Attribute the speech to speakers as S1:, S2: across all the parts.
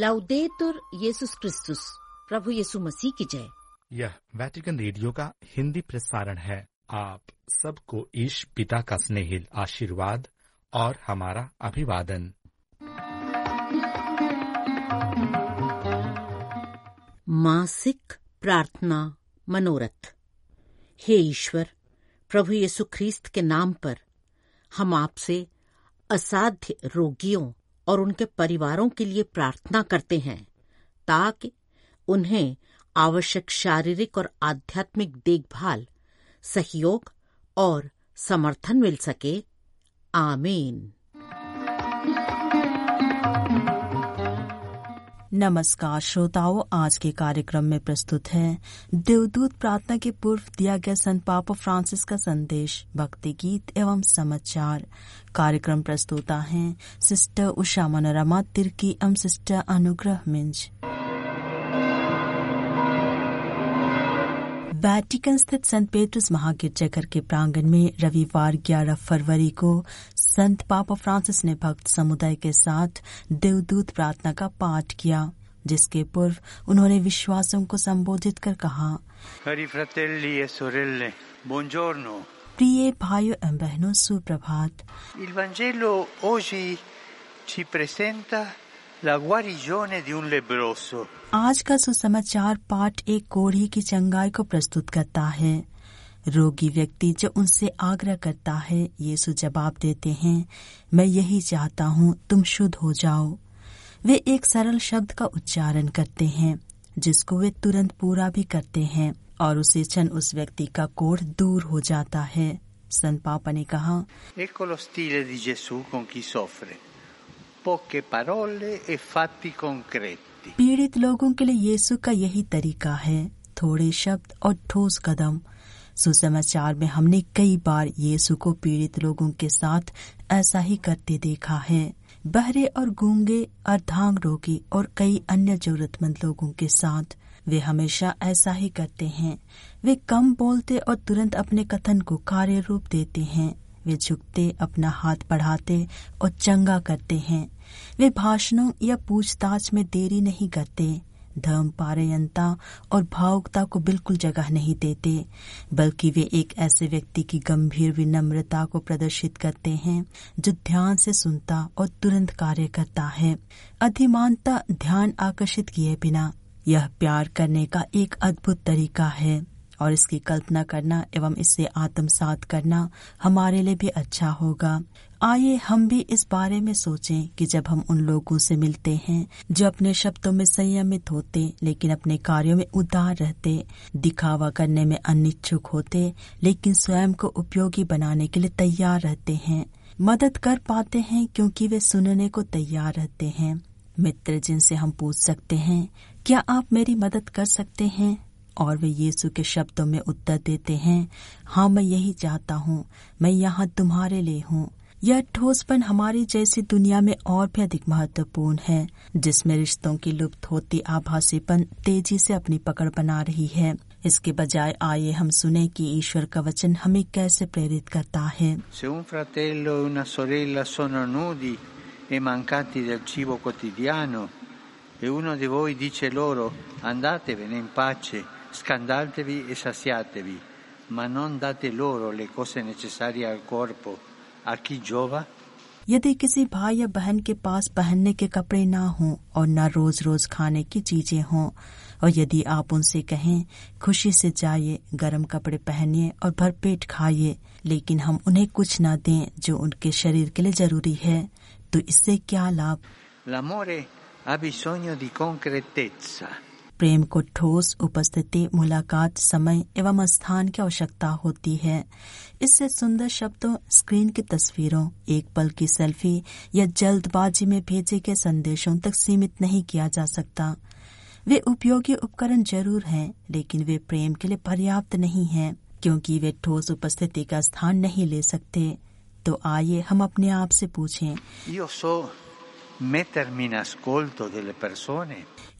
S1: लाउदेतुर येसुस क्रिस्तुस प्रभु येसु मसीह की जय
S2: यह वैटिकन रेडियो का हिंदी प्रसारण है। आप सबको ईश पिता का स्नेहिल आशीर्वाद और हमारा अभिवादन।
S1: मासिक प्रार्थना मनोरथ। हे ईश्वर प्रभु येसु ख्रीस्त के नाम पर हम आपसे असाध्य रोगियों और उनके परिवारों के लिए प्रार्थना करते हैं, ताकि उन्हें आवश्यक शारीरिक और आध्यात्मिक देखभाल, सहयोग और समर्थन मिल सके। आमीन।
S3: नमस्कार, श्रोताओं, आज के कार्यक्रम में प्रस्तुत है देवदूत प्रार्थना के पूर्व दिया गया संत पापा फ्रांसिस का संदेश, भक्ति गीत एवं समाचार। कार्यक्रम प्रस्तुता है सिस्टर उषा मनोरमा तिरकी एवं सिस्टर अनुग्रह मिंज। वैटिकन स्थित संत पेट्रस महागिरजाघर के प्रांगण में रविवार 11 फरवरी को संत पापा फ्रांसिस ने भक्त समुदाय के साथ देवदूत प्रार्थना का पाठ किया जिसके पूर्व उन्होंने विश्वासों को संबोधित कर कहा. प्रिय भाइयों एवं बहनों सुप्रभात
S4: Il Vangelo oggi ci presenta
S3: आज का सुसमाचार पाठ एक कोढ़ी की चंगाई को प्रस्तुत करता है। रोगी व्यक्ति जो उनसे आग्रह करता है यीशु जवाब देते हैं मैं यही चाहता हूँ तुम शुद्ध हो जाओ। वे एक सरल शब्द का उच्चारण करते हैं जिसको वे तुरंत पूरा भी करते हैं और उसी क्षण उस व्यक्ति का कोढ़ दूर हो जाता है। संत पापा ने कहा
S4: Poche parole e fatti concreti.
S3: पीड़ित लोगों के लिए यीशु का यही तरीका है, थोड़े शब्द और ठोस कदम। सुसमाचार में हमने कई बार यीशु को पीड़ित लोगों के साथ ऐसा ही करते देखा है। बहरे और गूँगे, अर्धांग रोगी और कई अन्य जरूरतमंद लोगों के साथ, वे हमेशा ऐसा ही करते हैं। वे कम बोलते और तुरंत अपने कथन को कार्य रूप देते हैं। वे झुकते, अपना हाथ बढ़ाते और चंगा करते हैं। वे भाषणों या पूछताछ में देरी नहीं करते, धर्म पारयंता और भावुकता को बिल्कुल जगह नहीं देते, बल्कि वे एक ऐसे व्यक्ति की गंभीर विनम्रता को प्रदर्शित करते हैं, जो ध्यान से सुनता और तुरंत कार्य करता है। अधिमानता ध्यान आकर्षित किए बिना यह प्यार करने का एक अद्भुत तरीका है। और इसकी कल्पना करना एवं इससे आत्मसात करना हमारे लिए भी अच्छा होगा। आइए हम भी इस बारे में सोचें कि जब हम उन लोगों से मिलते हैं, जो अपने शब्दों में संयमित होते, लेकिन अपने कार्यों में उदार रहते, दिखावा करने में अनिच्छुक होते, लेकिन स्वयं को उपयोगी बनाने के लिए तैयार रहते हैं, मदद कर पाते हैं क्योंकि वे सुनने को तैयार रहते हैं। मित्र जिनसे हम पूछ सकते हैं, क्या आप मेरी मदद कर सकते हैं? और वे यीशु के शब्दों में उत्तर देते हैं हाँ मैं यही चाहता हूँ। मैं यहाँ तुम्हारे लिए हूँ। यह ठोसपन हमारी जैसी दुनिया में और भी अधिक महत्वपूर्ण है जिसमें रिश्तों की लुप्त होती आभासीपन तेज़ी से अपनी पकड़ बना रही है। इसके बजाय आइए हम सुने कि ईश्वर का वचन हमें कैसे प्रेरित करता है।
S4: e e e uno di voi dice loro andatevene in pace, scaldatevi e saziatevi, ma non date loro le cose necessarie al corpo, a chi giova?
S3: यदि किसी भाई या बहन के पास पहनने के कपड़े ना हों और न रोज रोज खाने की चीज़ें हों और यदि आप उनसे कहें खुशी से जाइए गर्म कपड़े पहनिए और भरपेट खाइए लेकिन हम उन्हें कुछ ना दें जो उनके शरीर के लिए ज़रूरी है तो इससे क्या लाभ
S4: L'amore ha bisogno di concretezza.
S3: प्रेम को ठोस उपस्थिति, मुलाकात, समय एवं स्थान की आवश्यकता होती है। इससे सुंदर शब्दों स्क्रीन की तस्वीरों, एक पल की सेल्फी या जल्दबाजी में भेजे गए संदेशों तक सीमित नहीं किया जा सकता। वे उपयोगी उपकरण ज़रूर हैं, लेकिन वे प्रेम के लिए पर्याप्त नहीं हैं, क्योंकि वे ठोस उपस्थिति का स्थान नहीं ले सकते। तो आइए हम अपने आप से पूछें।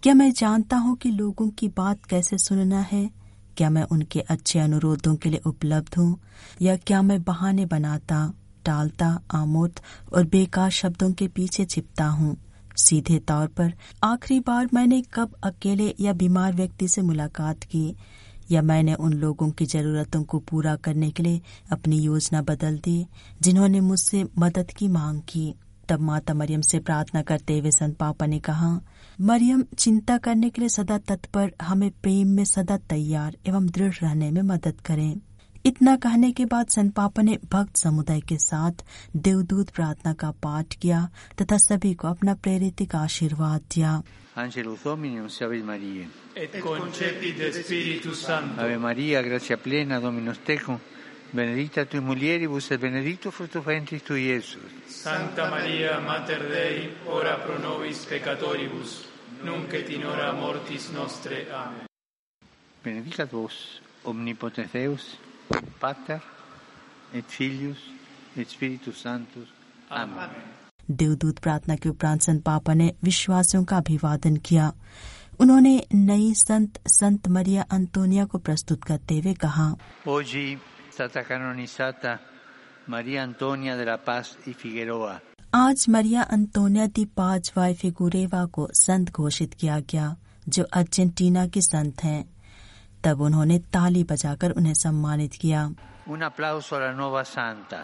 S3: क्या मैं जानता हूँ कि लोगों की बात कैसे सुनना है? क्या मैं उनके अच्छे अनुरोधों के लिए उपलब्ध हूँ? या क्या मैं बहाने बनाता, टालता, आमोद और बेकार शब्दों के पीछे छिपता हूँ? सीधे तौर पर, आखिरी बार मैंने कब अकेले या बीमार व्यक्ति से मुलाकात की? या मैंने उन लोगों की जरूरतों को पूरा करने के लिए अपनी योजना बदल दी, जिन्होंने मुझसे मदद की मांग की? तब माता मरियम से प्रार्थना करते हुए संत पापा ने कहा मरियम चिंता करने के लिए सदा तत्पर हमें प्रेम में सदा तैयार एवं दृढ़ रहने में मदद करें इतना कहने के बाद संत पापा ने भक्त समुदाय के साथ देवदूत प्रार्थना का पाठ किया तथा सभी को अपना प्रेरित का आशीर्वाद दिया
S4: Angelus Dominum, salve Maria.
S5: et concepit de Spiritus Sancto.
S4: Ave Maria, plena, Dominus tecum, benedicta tui mulieribus et benedictus fructus ventris tui, Iesus.
S5: Sancta Maria, Mater Dei, ora pro nobis peccatoribus, nunc et in hora mortis nostre. Amen.
S4: Benedicat vos, omnipotens Deus, Pater, et Filius, et Spiritus Sanctus. Amen. Amen.
S3: देवदूत प्रार्थना के उपरांत संत पापा ने विश्वासियों का अभिवादन किया उन्होंने नई संत संत मरिया अंतोनिया को प्रस्तुत करते हुए कहा
S4: Oggi è stata canonizzata Maria Antonia della Paz di Figueroa.
S3: आज मरिया अंतोनिया दी पाज वाई फिगुरेवा को संत घोषित किया गया जो अर्जेंटीना के संत हैं तब उन्होंने ताली बजाकर उन्हें सम्मानित किया
S4: Un alla nuova santa.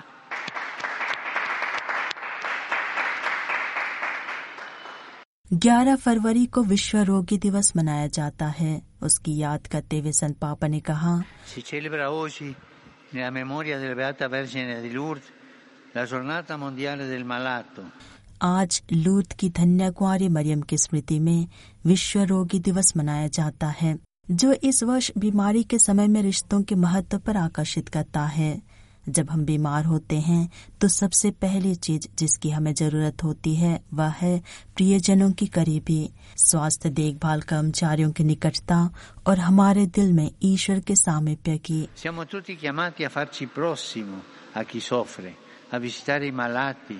S3: 11 फरवरी को विश्व रोगी दिवस मनाया जाता है उसकी याद करते हुए संत पापा ने कहा
S4: nella memoria della Beata Vergine di Lourdes, la giornata mondiale del malato.
S3: आज लूत की धन्य कुंवारी मरियम की स्मृति में विश्व रोगी दिवस मनाया जाता है जो इस वर्ष बीमारी के समय में रिश्तों के महत्व पर आकर्षित करता है जब हम बीमार होते हैं तो सबसे पहली चीज़ जिसकी हमें ज़रूरत होती है वह है प्रियजनों की करीबी स्वास्थ्य देखभाल कर्मचारियों की निकटता और हमारे दिल में ईश्वर के सामीप्य की।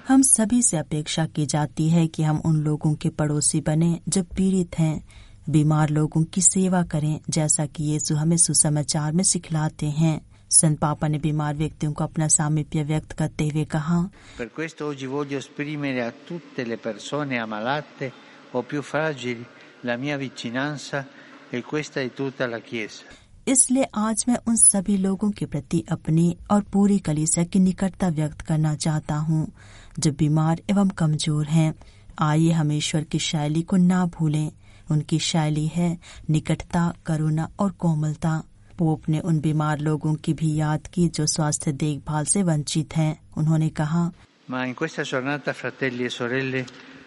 S3: हम सभी से अपेक्षा की जाती है कि हम उन लोगों के पड़ोसी बने जो पीड़ित हैं। बीमार लोगों की सेवा करें जैसा कि यीशु हमें सुसमाचार में सिखलाते हैं। संत पापा ने बीमार व्यक्तियों को अपना सामीप्य व्यक्त करते हुए कहा
S4: Per questo oggi voglio esprimere a tutte le persone ammalate o più fragili la mia vicinanza e questa di tutta la Chiesa.
S3: इसलिए आज मैं उन सभी लोगों के प्रति अपनी और पूरी कलीसिया की निकटता व्यक्त करना चाहता हूँ जो बीमार एवं कमज़ोर हैं। आइए हम ईश्वर की शैली को ना भूलें। उनकी शैली है निकटता करुणा और कोमलता। पोप ने उन बीमार लोगों की भी याद की जो स्वास्थ्य देखभाल से वंचित हैं उन्होंने कहा
S4: Ma in questa giornata, fratelli e sorelle,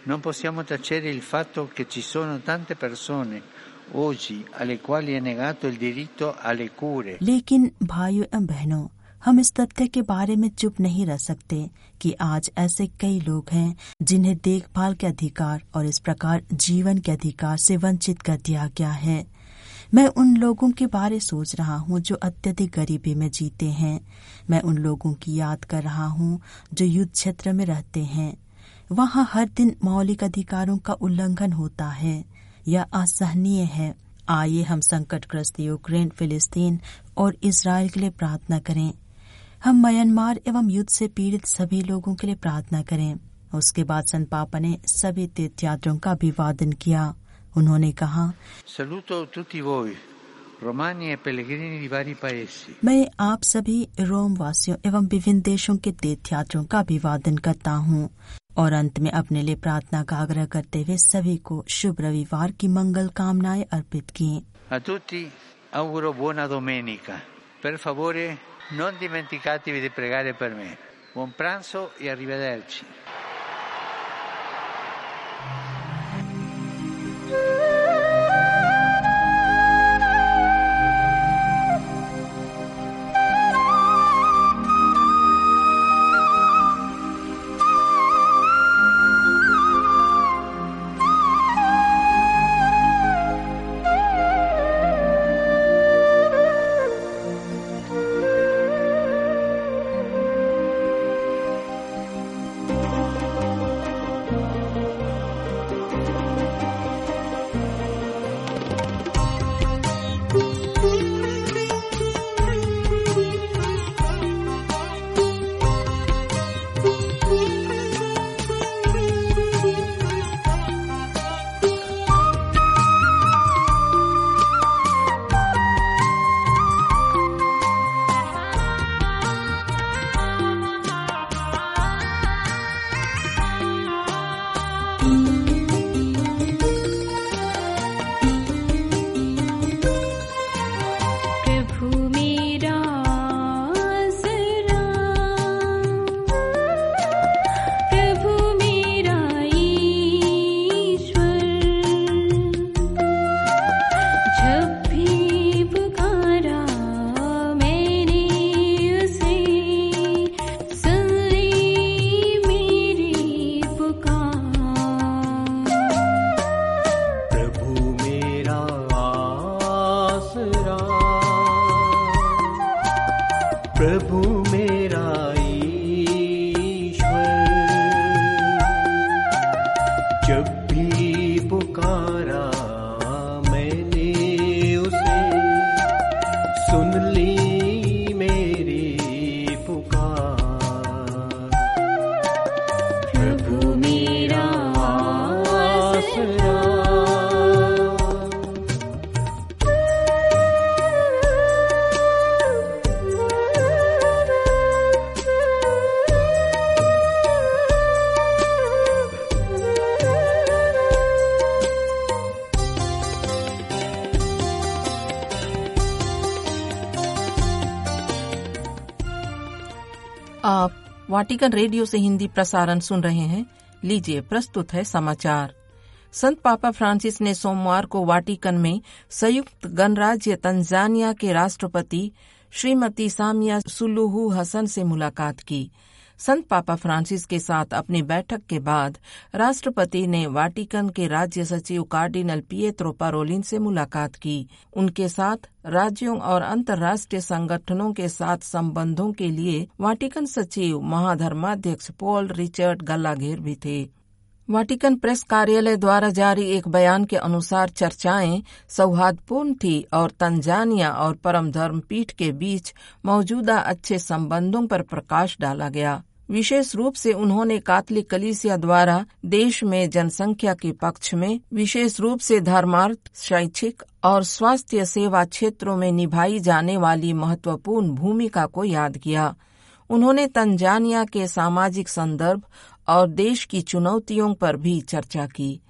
S4: non possiamo tacere il fatto che ci sono tante persone oggi alle quali è negato il diritto alle cure.
S3: लेकिन भाइयों एवं बहनों हम इस तथ्य के बारे में चुप नहीं रह सकते कि आज ऐसे कई लोग हैं जिन्हें देखभाल के अधिकार और इस प्रकार जीवन के अधिकार से वंचित कर दिया गया है मैं उन लोगों के बारे सोच रहा हूँ जो अत्यधिक गरीबी में जीते हैं। मैं उन लोगों की याद कर रहा हूँ जो युद्ध क्षेत्र में रहते हैं। वहाँ हर दिन मौलिक अधिकारों का उल्लंघन होता है। यह असहनीय है। आइए हम संकटग्रस्त यूक्रेन, फिलिस्तीन और इसराइल के लिए प्रार्थना करें। हम म्यांमार एवं युद्ध से पीड़ित सभी लोगों के लिए प्रार्थना करें। उसके बाद संत पापा ने सभी तीर्थयात्रियों का अभिवादन किया। उन्होंने कहा मैं आप सभी रोम वासियों एवं विभिन्न देशों के तीर्थयात्रियों का अभिवादन करता हूँ और अंत में अपने लिए प्रार्थना का आग्रह करते हुए सभी को शुभ रविवार की मंगल कामनाएँ अर्पित की।
S4: अतुति Buon pranzo.
S6: वाटिकन रेडियो से हिंदी प्रसारण सुन रहे हैं। लीजिए, प्रस्तुत है समाचार। संत पापा फ्रांसिस ने सोमवार को वाटिकन में संयुक्त गणराज्य तंजानिया के राष्ट्रपति श्रीमती सामिया सुलूहू हसन से मुलाकात की। संत पापा फ्रांसिस के साथ अपनी बैठक के बाद राष्ट्रपति ने वाटिकन के राज्य सचिव कार्डिनल पिएत्रो पारोलिन से मुलाकात की। उनके साथ राज्यों और अंतर्राष्ट्रीय संगठनों के साथ संबंधों के लिए वाटिकन सचिव महाधर्माध्यक्ष पॉल रिचर्ड गल्लाघेर भी थे। वाटिकन प्रेस कार्यालय द्वारा जारी एक बयान के अनुसार चर्चाएँ सौहार्दपूर्ण थी और तंजानिया और परम धर्म पीठ के बीच मौजूदा अच्छे संबंधों पर प्रकाश डाला गया। विशेष रूप से उन्होंने कातलिक कलीसिया द्वारा देश में जनसंख्या के पक्ष में, विशेष रूप से धर्मार्थ, शैक्षिक और स्वास्थ्य सेवा क्षेत्रों में निभाई जाने वाली महत्वपूर्ण भूमिका को याद किया। उन्होंने तंजानिया के सामाजिक संदर्भ और देश की चुनौतियों पर भी चर्चा की।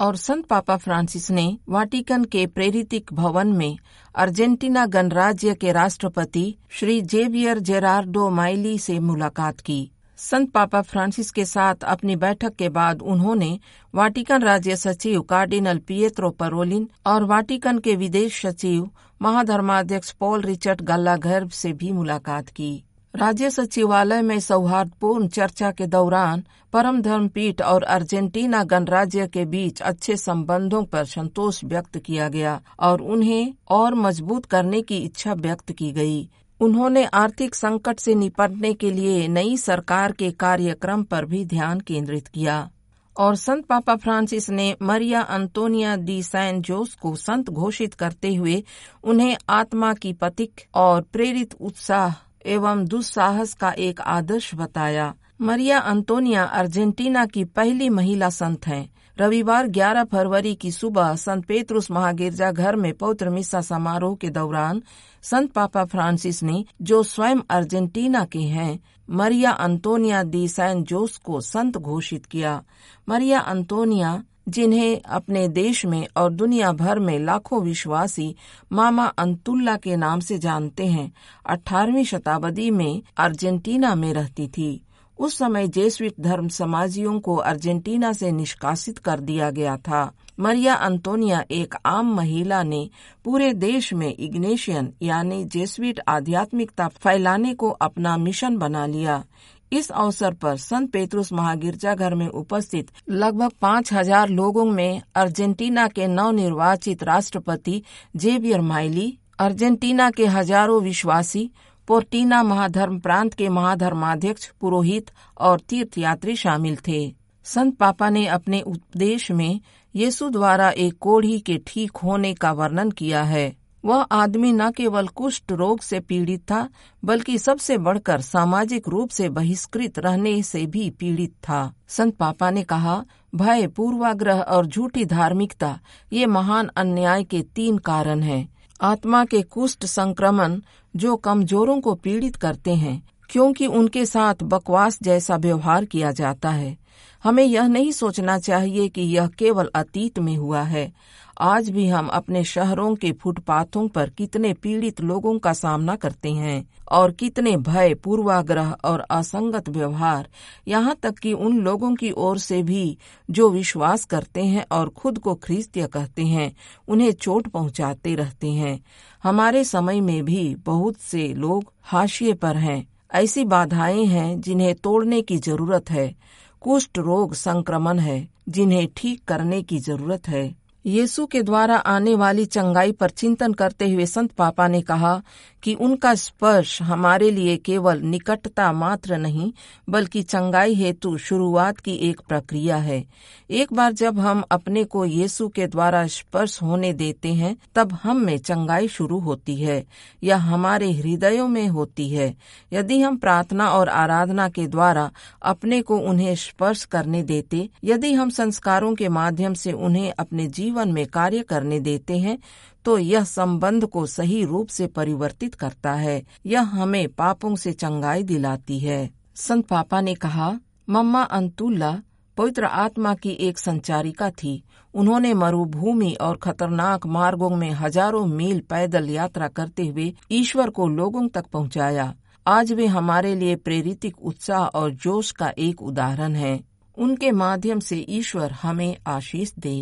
S6: और संत पापा फ्रांसिस ने वाटिकन के प्रेरितिक भवन में अर्जेंटीना गणराज्य के राष्ट्रपति श्री जेवियर जेरार्डो माइली से मुलाकात की। संत पापा फ्रांसिस के साथ अपनी बैठक के बाद उन्होंने वाटिकन राज्य सचिव कार्डिनल पियत्रो परोलिन और वाटिकन के विदेश सचिव महाधर्माध्यक्ष पॉल रिचर्ड गल्लाघर से भी मुलाकात की। राज्य सचिवालय में सौहार्दपूर्ण चर्चा के दौरान परम धर्म पीठ और अर्जेंटीना गणराज्य के बीच अच्छे संबंधों पर संतोष व्यक्त किया गया और उन्हें और मज़बूत करने की इच्छा व्यक्त की गई। उन्होंने आर्थिक संकट से निपटने के लिए नई सरकार के कार्यक्रम पर भी ध्यान केंद्रित किया। और संत पापा फ्रांसिस ने मरिया अंतोनिया दी सैन जोस को संत घोषित करते हुए उन्हें आत्मा की पथिक और प्रेरित उत्साह एवं दुस्साहस का एक आदर्श बताया। मरिया अंतोनिया अर्जेंटीना की पहली महिला संत हैं। रविवार 11 फरवरी की सुबह संत पेत्रुस महागिरजा घर में पौत्र मिसा समारोह के दौरान संत पापा फ्रांसिस ने, जो स्वयं अर्जेंटीना के हैं, मरिया अंतोनिया दी सैन जोस को संत घोषित किया। मरिया अंतोनिया जिन्हें अपने देश में और दुनिया भर में लाखों विश्वासी मामा अंतुल्ला के नाम से जानते हैं 18वीं शताब्दी में अर्जेंटीना में रहती थी। उस समय जेसुइट धर्म समाजियों को अर्जेंटीना से निष्कासित कर दिया गया था। मरिया अंतोनिया एक आम महिला ने पूरे देश में इग्नेशियन यानी जेसुइट आध्यात्मिकता फैलाने को अपना मिशन बना लिया। इस अवसर पर संत पेतरुस पेत्रुस महागिरजाघर में उपस्थित लगभग पाँच हज़ार लोगों में अर्जेंटीना के नवनिर्वाचित राष्ट्रपति जेवियर माइली, अर्जेंटीना के हज़ारों विश्वासी, पोर्टिना महाधर्म प्रांत के महाधर्माध्यक्ष, पुरोहित और तीर्थयात्री शामिल थे। संत पापा ने अपने उपदेश में यीशु द्वारा एक कोढ़ी के ठीक होने का वर्णन किया है। वह आदमी न केवल कुष्ठ रोग से पीड़ित था, बल्कि सबसे बढ़कर सामाजिक रूप से बहिष्कृत रहने से भी पीड़ित था। संत पापा ने कहा, भय, पूर्वाग्रह और झूठी धार्मिकता, ये महान अन्याय के तीन कारण हैं। आत्मा के कुष्ठ संक्रमण, जो कमजोरों को पीड़ित करते हैं, क्योंकि उनके साथ बकवास जैसा व्यवहार किया जाता है। हमें यह नहीं सोचना चाहिए कि यह केवल अतीत में हुआ है। आज भी हम अपने शहरों के फुटपाथों पर कितने पीड़ित लोगों का सामना करते हैं और कितने भय, पूर्वाग्रह और असंगत व्यवहार यहाँ तक कि उन लोगों की ओर से भी जो विश्वास करते हैं और खुद को ख्रिस्तीय कहते हैं, उन्हें चोट पहुँचाते रहते हैं। हमारे समय में भी बहुत से लोग हाशिए पर हैं। ऐसी बाधाएँ हैं जिन्हें तोड़ने की ज़रूरत है। कुष्ठ रोग संक्रमण है जिन्हें ठीक करने की ज़रूरत है। यीशु के द्वारा आने वाली चंगाई पर चिंतन करते हुए संत पापा ने कहा कि उनका स्पर्श हमारे लिए केवल निकटता मात्र नहीं, बल्कि चंगाई हेतु शुरुआत की एक प्रक्रिया है। एक बार जब हम अपने को यीशु के द्वारा स्पर्श होने देते हैं, तब हम में चंगाई शुरू होती है, या हमारे हृदयों में होती है। यदि हम प्रार्थना और आराधना के द्वारा अपने को उन्हें स्पर्श करने देते, यदि हम संस्कारों के माध्यम से उन्हें अपने जीवन में कार्य करने देते हैं तो यह संबंध को सही रूप से परिवर्तित करता है। यह हमें पापों से चंगाई दिलाती है। संत पापा ने कहा, मम्मा अंतुल्ला, पवित्र आत्मा की एक संचारिका थी। उन्होंने मरुभूमि और खतरनाक मार्गों में हज़ारों मील पैदल यात्रा करते हुए ईश्वर को लोगों तक पहुँचाया। आज वे हमारे लिए प्रेरितिक उत्साह और जोश का एक उदाहरण है। उनके माध्यम से ईश्वर हमें आशीष दे।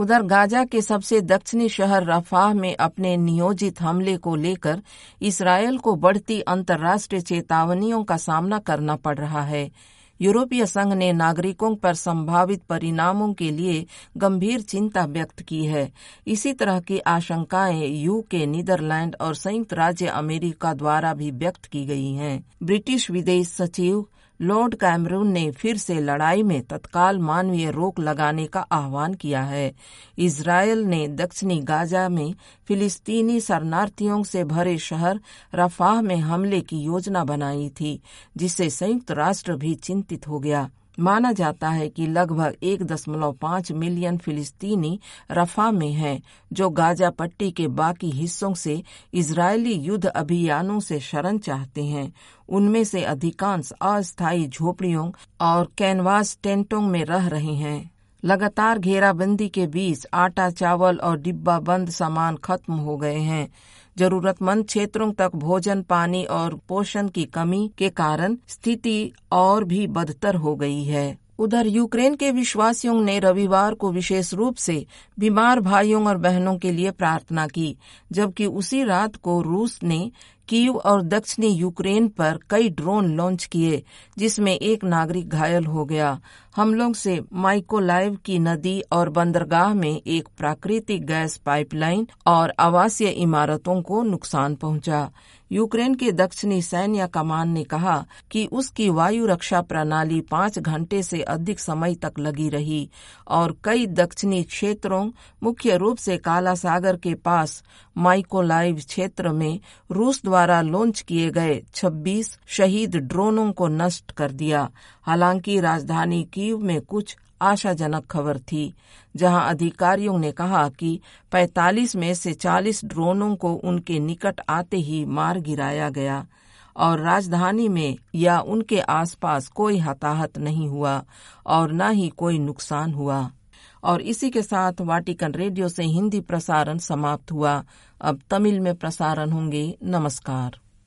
S6: उधर गाजा के सबसे दक्षिणी शहर रफाह में अपने नियोजित हमले को लेकर इसराइल को बढ़ती अंतर्राष्ट्रीय चेतावनियों का सामना करना पड़ रहा है। यूरोपीय संघ ने नागरिकों पर संभावित परिणामों के लिए गंभीर चिंता व्यक्त की है। इसी तरह की आशंकाएँ यूके, नीदरलैंड और संयुक्त राज्य अमेरिका द्वारा भी व्यक्त की गई हैं। ब्रिटिश विदेश सचिव लॉर्ड कैमरून ने फिर से लड़ाई में तत्काल मानवीय रोक लगाने का आह्वान किया है। इसराइल ने दक्षिणी गाजा में फिलिस्तीनी शरणार्थियों से भरे शहर रफाह में हमले की योजना बनाई थी, जिससे संयुक्त राष्ट्र भी चिंतित हो गया। माना जाता है कि लगभग एक दशमलव पाँच मिलियन फिलिस्तीनी रफा में हैं, जो गाजा पट्टी के बाकी हिस्सों से इजरायली युद्ध अभियानों से शरण चाहते हैं। उनमें से अधिकांश अस्थायी झोपड़ियों और कैनवास टेंटों में रह रहे हैं। लगातार घेराबंदी के बीच आटा चावल और डिब्बा बंद सामान खत्म हो गए हैं। जरूरतमंद क्षेत्रों तक भोजन, पानी और पोषण की कमी के कारण स्थिति और भी बदतर हो गई है। उधर यूक्रेन के विश्वासियों ने रविवार को विशेष रूप से बीमार भाइयों और बहनों के लिए प्रार्थना की, जबकि उसी रात को रूस ने कीव और दक्षिणी यूक्रेन पर कई ड्रोन लॉन्च किए, जिसमें एक नागरिक घायल हो गया। हमलों से माइकोलाइव की नदी और बंदरगाह में एक प्राकृतिक गैस पाइपलाइन और आवासीय इमारतों को नुकसान पहुँचा। यूक्रेन के दक्षिणी सैन्य कमान ने कहा कि उसकी वायु रक्षा प्रणाली पाँच घंटे से अधिक समय तक लगी रही और कई दक्षिणी क्षेत्रों, मुख्य रूप से काला सागर के पास माइकोलाइव क्षेत्र में रूस द्वारा लॉन्च किए गए 26 शहीद ड्रोनों को नष्ट कर दिया। हालाँकि राजधानी कीव में कुछ आशाजनक खबर थी, जहाँ अधिकारियों ने कहा कि 45 में से 40 ड्रोनों को उनके निकट आते ही मार गिराया गया और राजधानी में या उनके आसपास कोई हताहत नहीं हुआ और न ही कोई नुकसान हुआ। और इसी के साथ वाटिकन रेडियो से हिंदी प्रसारण समाप्त हुआ। अब तमिल में प्रसारण होंगे नमस्कार।